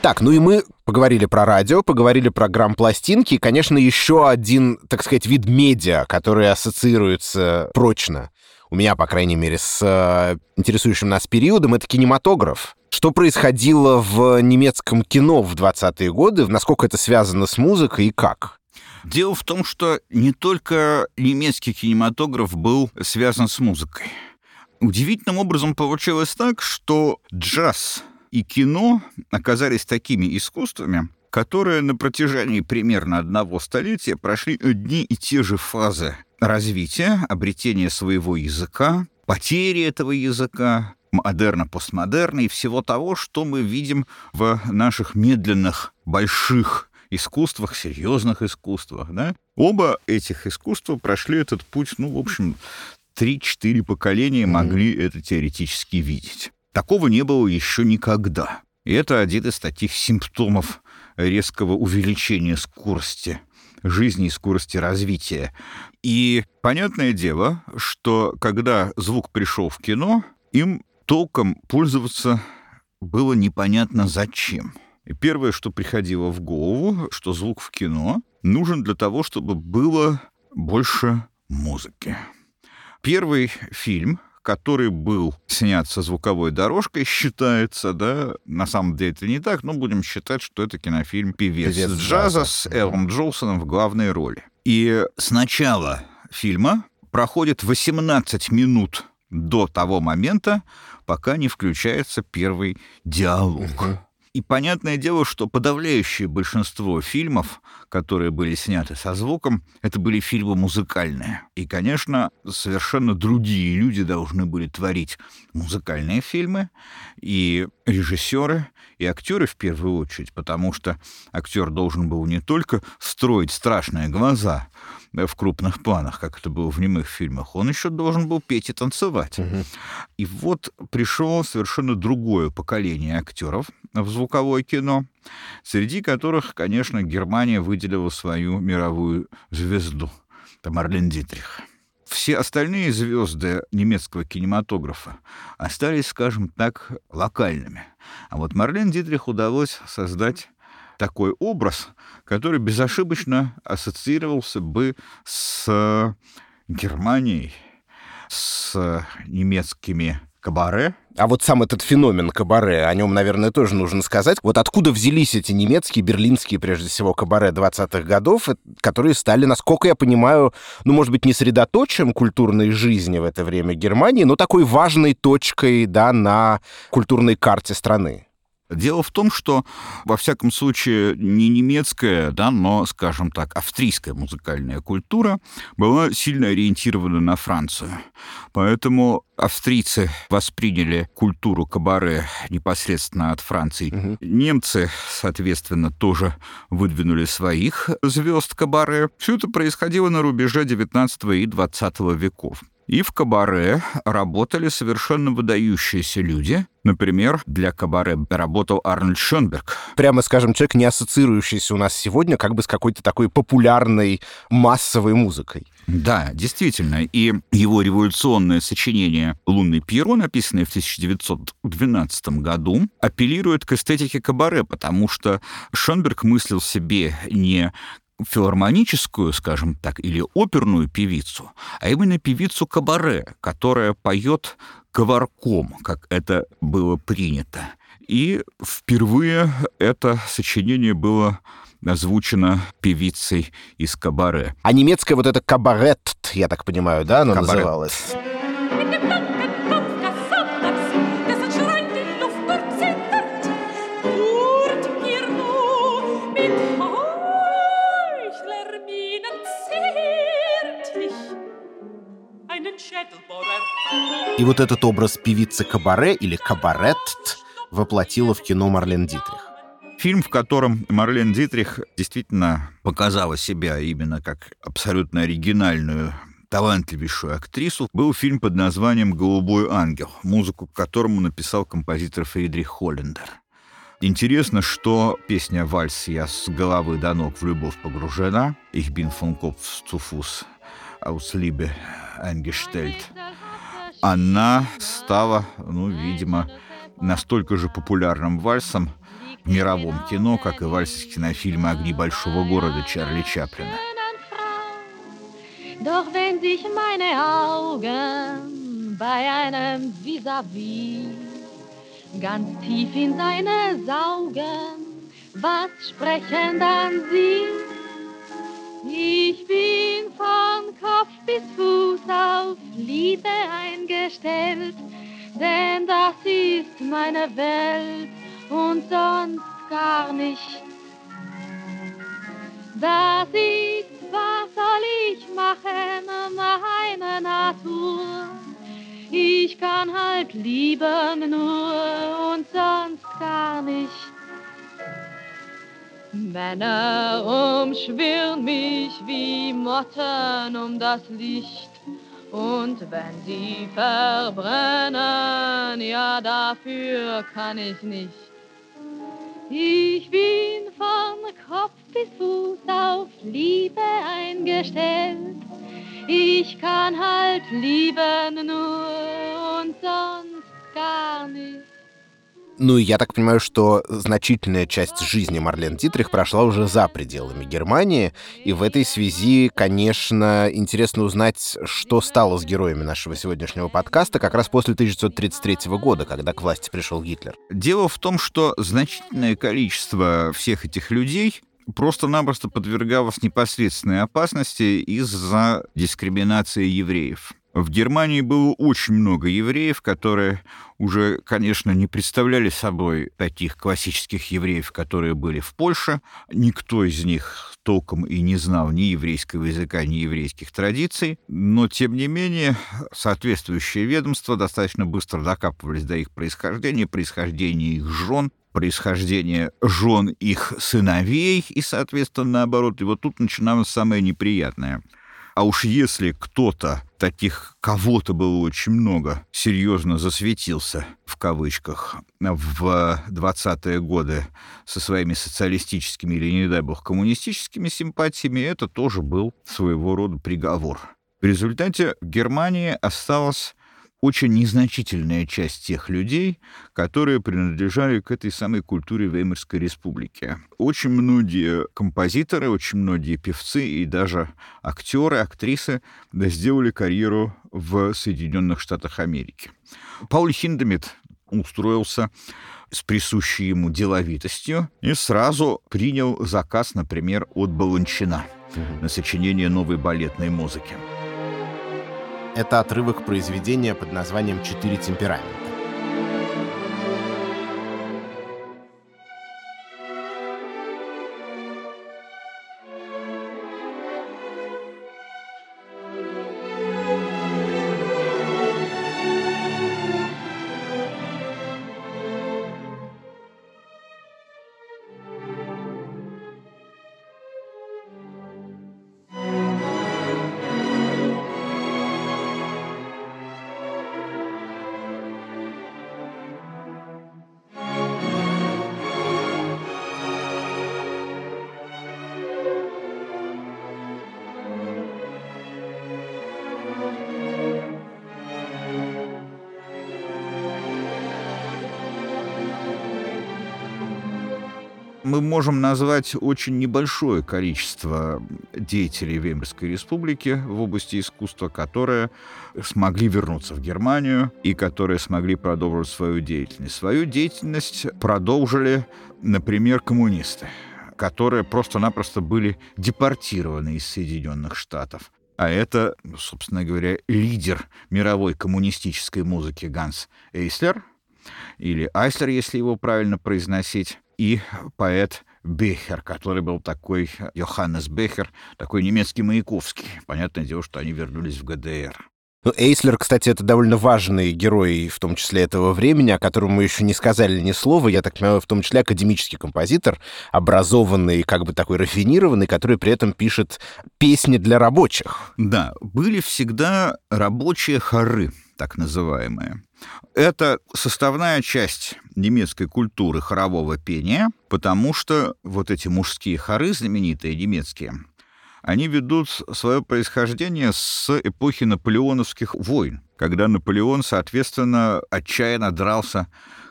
A: Так, ну и мы поговорили про радио, поговорили про грамм-пластинки, и, конечно, еще один, так сказать, вид медиа, который ассоциируется прочно у меня, по крайней мере, с э, интересующим нас периодом, это кинематограф. Что происходило в немецком кино в 20-е годы, насколько это связано с музыкой и как?
B: Дело в том, что не только немецкий кинематограф был связан с музыкой. Удивительным образом получилось так, что джаз и кино оказались такими искусствами, которые на протяжении примерно одного столетия прошли одни и те же фазы развития, обретения своего языка, потери этого языка, модерна, постмодерна и всего того, что мы видим в наших медленных, больших искусствах, серьезных искусствах. Да? Оба этих искусства прошли этот путь, ну, в общем, три-четыре поколения могли mm-hmm. это теоретически видеть. Такого не было еще никогда. И это один из таких симптомов резкого увеличения скорости жизни и скорости развития. И понятное дело, что когда звук пришел в кино, им толком пользоваться было непонятно зачем. И первое, что приходило в голову, что звук в кино нужен для того, чтобы было больше музыки. Первый фильм, который был снят со звуковой дорожкой, считается, да, на самом деле это не так, но будем считать, что это кинофильм «Певец, Певец джаза» с Эллом Джолсоном в главной роли. И с начала фильма проходит 18 минут до того момента, пока не включается первый диалог. Угу. И понятное дело, что подавляющее большинство фильмов, которые были сняты со звуком, это были фильмы музыкальные. И, конечно, совершенно другие люди должны были творить музыкальные фильмы, и режиссеры, и актеры в первую очередь, потому что актер должен был не только строить страшные глаза, в крупных планах, как это было в немых фильмах, он еще должен был петь и танцевать. Угу. И вот пришло совершенно другое поколение актеров в звуковое кино, среди которых, конечно, Германия выделила свою мировую звезду. Это Марлен Дитрих. Все остальные звезды немецкого кинематографа остались, скажем так, локальными. А вот Марлен Дитрих удалось создать такой образ, который безошибочно ассоциировался бы с Германией, с немецкими кабаре.
A: А вот сам этот феномен кабаре, о нем, наверное, тоже нужно сказать. Вот откуда взялись эти немецкие, берлинские, прежде всего, кабаре 20-х годов, э, которые стали, насколько я понимаю, ну, может быть, не средоточием культурной жизни в это время Германии, но такой важной точкой, да, на культурной карте страны?
B: Дело в том, что, во всяком случае, не немецкая, да, но, скажем так, австрийская музыкальная культура была сильно ориентирована на Францию. Поэтому австрийцы восприняли культуру кабаре непосредственно от Франции. Угу. Немцы, соответственно, тоже выдвинули своих звезд кабаре. Все это происходило на рубеже 19 и 20 веков. И в кабаре работали совершенно выдающиеся люди. Например, для кабаре работал Арнольд Шонберг.
A: Прямо скажем, человек, не ассоциирующийся у нас сегодня как бы с какой-то такой популярной массовой музыкой.
B: Да, действительно. И его революционное сочинение «Лунный Пьеро», написанное в 1912 году, апеллирует к эстетике кабаре, потому что Шонберг мыслил себе не филармоническую, скажем так, или оперную певицу, а именно певицу кабаре, которая поет говорком, как это было принято. И впервые это сочинение было озвучено певицей из кабаре.
A: А немецкая вот это кабарет, я так понимаю, да, оно кабарет. называлось? И вот этот образ певицы Кабаре или Кабарет воплотила в кино Марлен Дитрих.
B: Фильм, в котором Марлен Дитрих действительно показала себя именно как абсолютно оригинальную талантливейшую актрису, был фильм под названием «Голубой ангел», музыку к которому написал композитор Фридрих Холлендер. Интересно, что песня «Вальс» я с головы до ног в любовь погружена, «Ich bin von Kopf zu Fuß aus Liebe eingestellt», она стала, ну, видимо, настолько же популярным вальсом, в мировом кино, как и вальс из кинофильма «Огни большого города» Чарли Чаплина.
G: Doch wenn sich meine Augen bei einem Vis-à-vis ganz tief in seine saugen, was sprechen dann sie? Ich bin von Kopf bis Fuß auf Liebe eingestellt, denn das ist meine Welt und sonst gar nicht. Das ist, was soll ich machen, meine Natur. Ich kann halt lieben nur und sonst gar nicht. Männer umschwirren mich wie Motten um das Licht. Und wenn sie verbrennen, ja, dafür kann ich nicht. Ich bin von Kopf bis Fuß auf Liebe eingestellt. Ich kann halt lieben nur und sonst gar nicht.
A: Ну и я так понимаю, что значительная часть жизни Марлен Дитрих прошла уже за пределами Германии, и в этой связи, конечно, интересно узнать, что стало с героями нашего сегодняшнего подкаста как раз после 1933 года, когда к власти пришел Гитлер.
B: Дело в том, что значительное количество всех этих людей просто-напросто подвергалось непосредственной опасности из-за дискриминации евреев. В Германии было очень много евреев, которые уже, конечно, не представляли собой таких классических евреев, которые были в Польше. Никто из них толком и не знал ни еврейского языка, ни еврейских традиций. Но, тем не менее, соответствующие ведомства достаточно быстро докапывались до их происхождения, происхождения их жен, происхождения жен их сыновей и, соответственно, наоборот. И вот тут начиналось самое неприятное — а уж если кто-то, таких кого-то было очень много, серьезно засветился, в кавычках, в 20-е годы со своими социалистическими или, не дай бог, коммунистическими симпатиями, это тоже был своего рода приговор. В результате в Германии осталось очень незначительная часть тех людей, которые принадлежали к этой самой культуре Веймарской республики. Очень многие композиторы, очень многие певцы и даже актеры, актрисы сделали карьеру в Соединенных Штатах Америки. Пауль Хиндемит устроился с присущей ему деловитостью и сразу принял заказ, например, от Баланчина на сочинение новой балетной музыки.
A: Это отрывок произведения под названием «Четыре темперамента».
B: Мы можем назвать очень небольшое количество деятелей Веймарской республики в области искусства, которые смогли вернуться в Германию и которые смогли продолжить свою деятельность. Свою деятельность продолжили, например, коммунисты которые просто-напросто были депортированы из Соединенных Штатов. А это, собственно говоря, лидер мировой коммунистической музыки Ганс Эйслер, или Айслер, если его правильно произносить, и поэт Бехер, который был такой, Йоханнес Бехер, такой немецкий Маяковский. Понятное дело, что они вернулись в ГДР.
A: Ну, Эйслер, кстати, это довольно важный герой, в том числе этого времени, о котором мы еще не сказали ни слова. Я так понимаю, в том числе академический композитор, образованный, как бы такой рафинированный, который при этом пишет песни для рабочих.
B: Да, были всегда рабочие хоры, так называемые. Это составная часть немецкой культуры хорового пения, потому что вот эти мужские хоры, знаменитые немецкие, они ведут свое происхождение с эпохи наполеоновских войн, когда Наполеон, соответственно, отчаянно дрался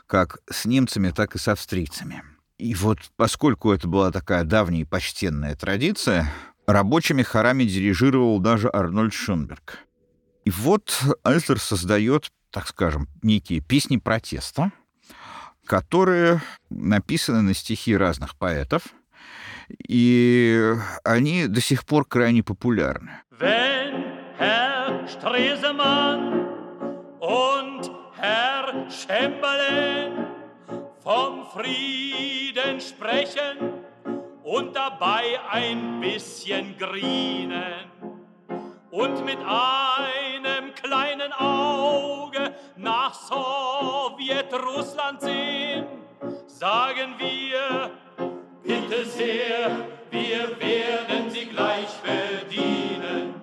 B: как с немцами, так и с австрийцами. И вот поскольку это была такая давняя и почтенная традиция, рабочими хорами дирижировал даже Арнольд Шонберг. И вот Альтер создает, так скажем, некие песни протеста, которые написаны на стихи разных поэтов, и они до сих пор крайне популярны.
C: Vom Frieden sprechen und dabei ein bisschen grienen und mit einem kleinen Auge nach Sowjetrussland sehen, sagen wir, bitte sehr, wir werden sie gleich bedienen.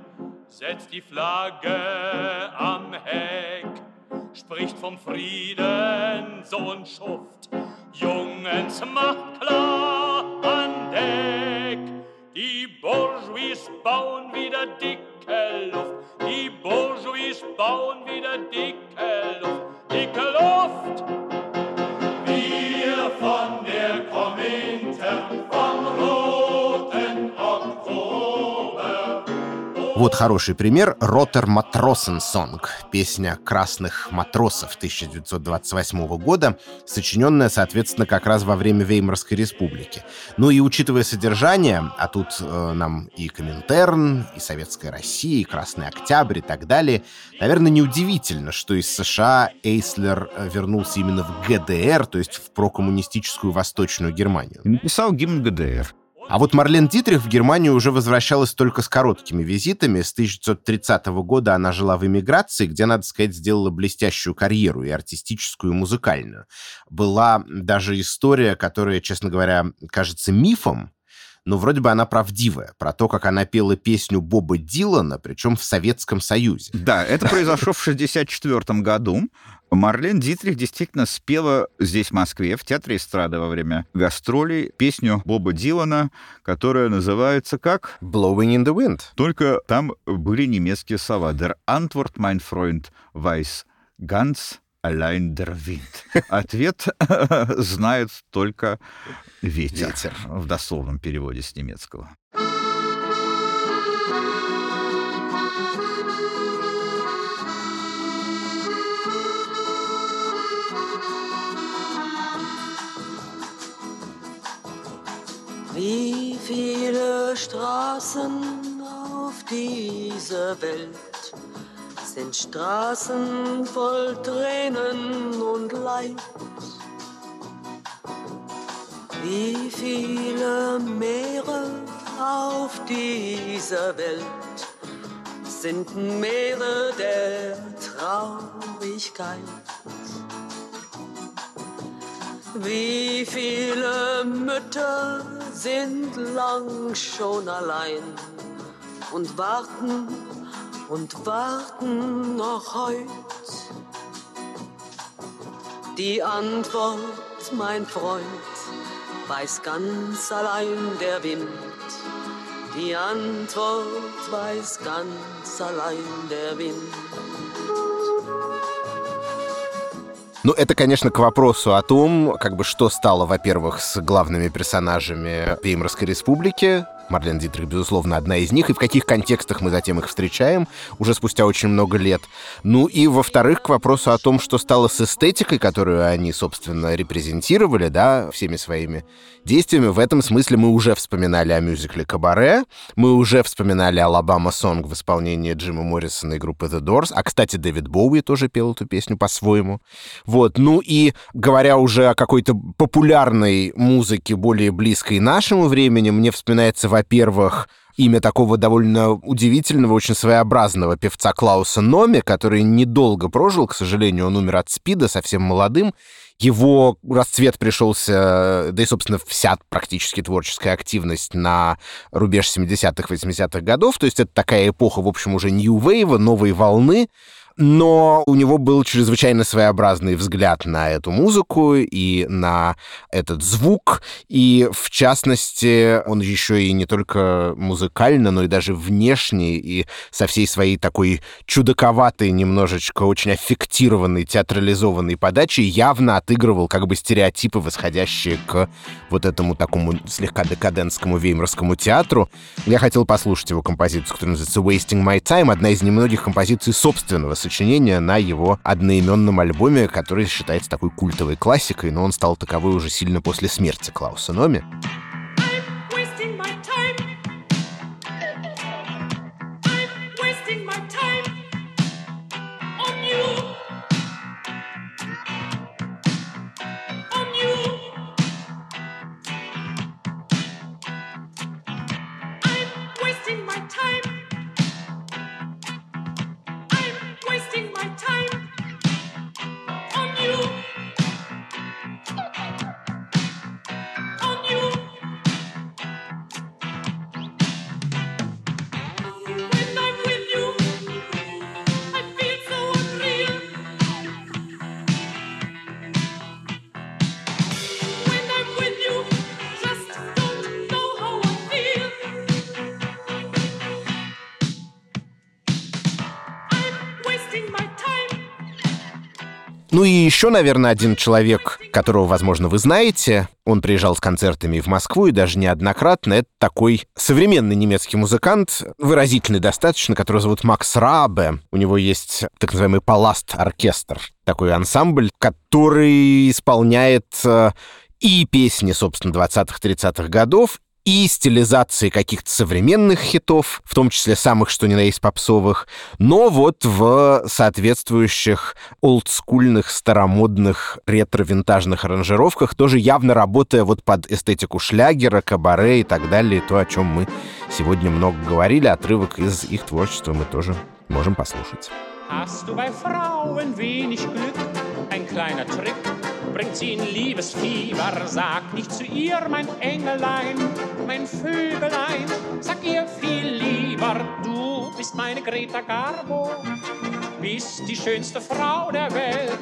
C: Setzt die Flagge am Heck, spricht vom Frieden, Sohn Schuft. Jungens, macht klar an Deck. Die Bourgeois bauen wieder dicke Luft. Die Bourgeois bauen wieder dicke Luft. Dicke Luft.
A: Вот хороший пример «Ротер Матросен Сонг» — песня «Красных матросов» 1928 года, сочиненная, соответственно, как раз во время Веймарской республики. Ну и учитывая содержание, а тут э, нам и Коминтерн, и Советская Россия, и Красный Октябрь и так далее, наверное, неудивительно, что из США Эйслер э, вернулся именно в ГДР, то есть в прокоммунистическую Восточную Германию.
B: И написал гимн ГДР.
A: А вот Марлен Дитрих в Германию уже возвращалась только с короткими визитами. С 1930 года она жила в эмиграции, где, надо сказать, сделала блестящую карьеру и артистическую, и музыкальную. Была даже история, которая, честно говоря, кажется мифом, но вроде бы она правдивая, про то, как она пела песню Боба Дилана, причем в Советском Союзе.
B: Да, это произошло в 1964 году. Марлен Дитрих действительно спела здесь, в Москве, в Театре эстрады во время гастролей песню Боба Дилана, которая называется как?
A: Blowing in the Wind.
B: Только там были немецкие слова. Der Antwort, mein Freund, weiß ganz allein der Wind. Ответ знает только ветер,
A: Ветер.
B: в дословном переводе с немецкого.
H: Wie viele Straßen auf dieser Welt sind Straßen voll Tränen und Leid? Wie viele Meere auf dieser Welt sind Meere der Traurigkeit? Wie viele Mütter sind lang schon allein und warten und warten noch heut? Die Antwort, mein Freund, weiß ganz allein der Wind. Die Antwort weiß ganz allein der Wind.
A: Ну, это, конечно, к вопросу о том, как бы что стало, во-первых, с главными персонажами Веймарской республики. Марлен Дитрих, безусловно, одна из них, и в каких контекстах мы затем их встречаем уже спустя очень много лет. Ну и, во-вторых, к вопросу о том, что стало с эстетикой, которую они, собственно, репрезентировали, да, всеми своими действиями. В этом смысле мы уже вспоминали о мюзикле «Кабаре», мы уже вспоминали «Алабама Сонг» в исполнении Джима Моррисона и группы The Doors, а, кстати, Дэвид Боуи тоже пел эту песню по-своему. Вот, ну и говоря уже о какой-то популярной музыке, более близкой нашему времени, мне вспоминается, во-первых, имя такого довольно удивительного, очень своеобразного певца Клауса Номи, который недолго прожил, к сожалению, он умер от СПИДа, совсем молодым. Его расцвет пришелся, да и, собственно, вся практически творческая активность на рубеж 70-х, 80-х годов. То есть это такая эпоха, в общем, уже нью-вейва, новой волны. Но у него был чрезвычайно своеобразный взгляд на эту музыку и на этот звук, и в частности он еще и не только музыкально, но и даже внешне и со всей своей такой чудаковатой, немножечко очень аффектированной, театрализованной подачей явно отыгрывал как бы стереотипы, восходящие к вот этому такому слегка декадентскому веймарскому театру. Я хотел послушать его композицию, которая называется «Wasting My Time», одна из немногих композиций собственного сочинения на его одноименном альбоме, который считается такой культовой классикой, но он стал таковой уже сильно после смерти Клауса Номи. Еще, наверное, один человек, которого, возможно, вы знаете. Он приезжал с концертами в Москву и даже неоднократно. Это такой современный немецкий музыкант, выразительный достаточно, которого зовут Макс Рабе. У него есть так называемый паласт-оркестр, такой ансамбль, который исполняет э, и песни, собственно, 20-30-х годов, и стилизации каких-то современных хитов, в том числе самых, что ни на есть попсовых, но вот в соответствующих олдскульных, старомодных, ретро-винтажных аранжировках, тоже явно работая вот под эстетику шлягера, кабаре и так далее, то, о чем мы сегодня много говорили, отрывок из их творчества мы тоже можем послушать. Hast du bei Frauen wenig Glück? Ein kleiner Trick bringt sie in Liebesfieber. Sag nicht zu ihr, mein Engelein, mein Vögelein. Sag ihr viel lieber, du bist meine Greta Garbo, bist die schönste Frau der Welt.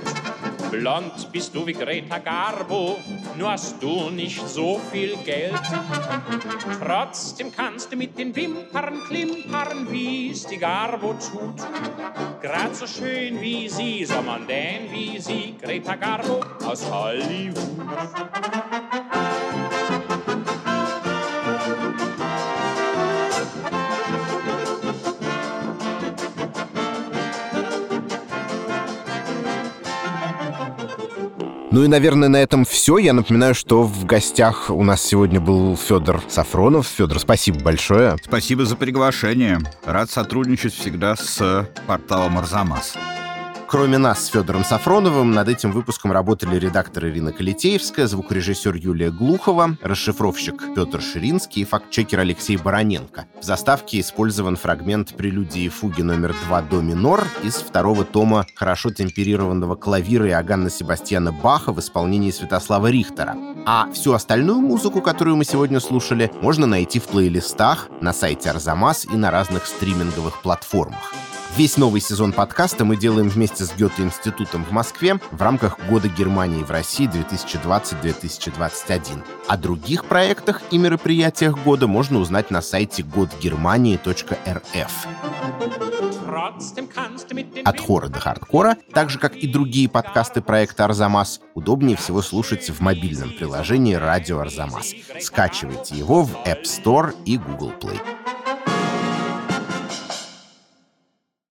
A: Blond bist du wie Greta Garbo, nur hast du nicht so viel Geld. Trotzdem kannst du mit den Wimpern klimpern, wie's die Garbo tut. Grad so schön wie sie, so mondän wie sie, Greta Garbo aus Hollywood. Ну и, наверное, на этом все. Я напоминаю, что в гостях у нас сегодня был Федор Сафронов. Федор, спасибо большое.
B: Спасибо за приглашение. Рад сотрудничать всегда с порталом Арзамас.
A: Кроме нас с Федором Сафроновым, над этим выпуском работали редактор Ирина Калитеевская, звукорежиссер Юлия Глухова, расшифровщик Петр Ширинский и фактчекер Алексей Бароненко. В заставке использован фрагмент прелюдии фуги номер 2 до минор из второго тома хорошо темперированного клавира Иоганна Себастьяна Баха в исполнении Святослава Рихтера. А всю остальную музыку, которую мы сегодня слушали, можно найти в плейлистах на сайте Арзамас и на разных стриминговых платформах. Весь новый сезон подкаста мы делаем вместе с Гёте-институтом в Москве в рамках Года Германии в России 2020-2021. О других проектах и мероприятиях года можно узнать на сайте godgermanii.rf. От хора до хардкора, так же как и другие подкасты проекта «Арзамас», удобнее всего слушать в мобильном приложении «Радио Арзамас». Скачивайте его в App Store и Google Play.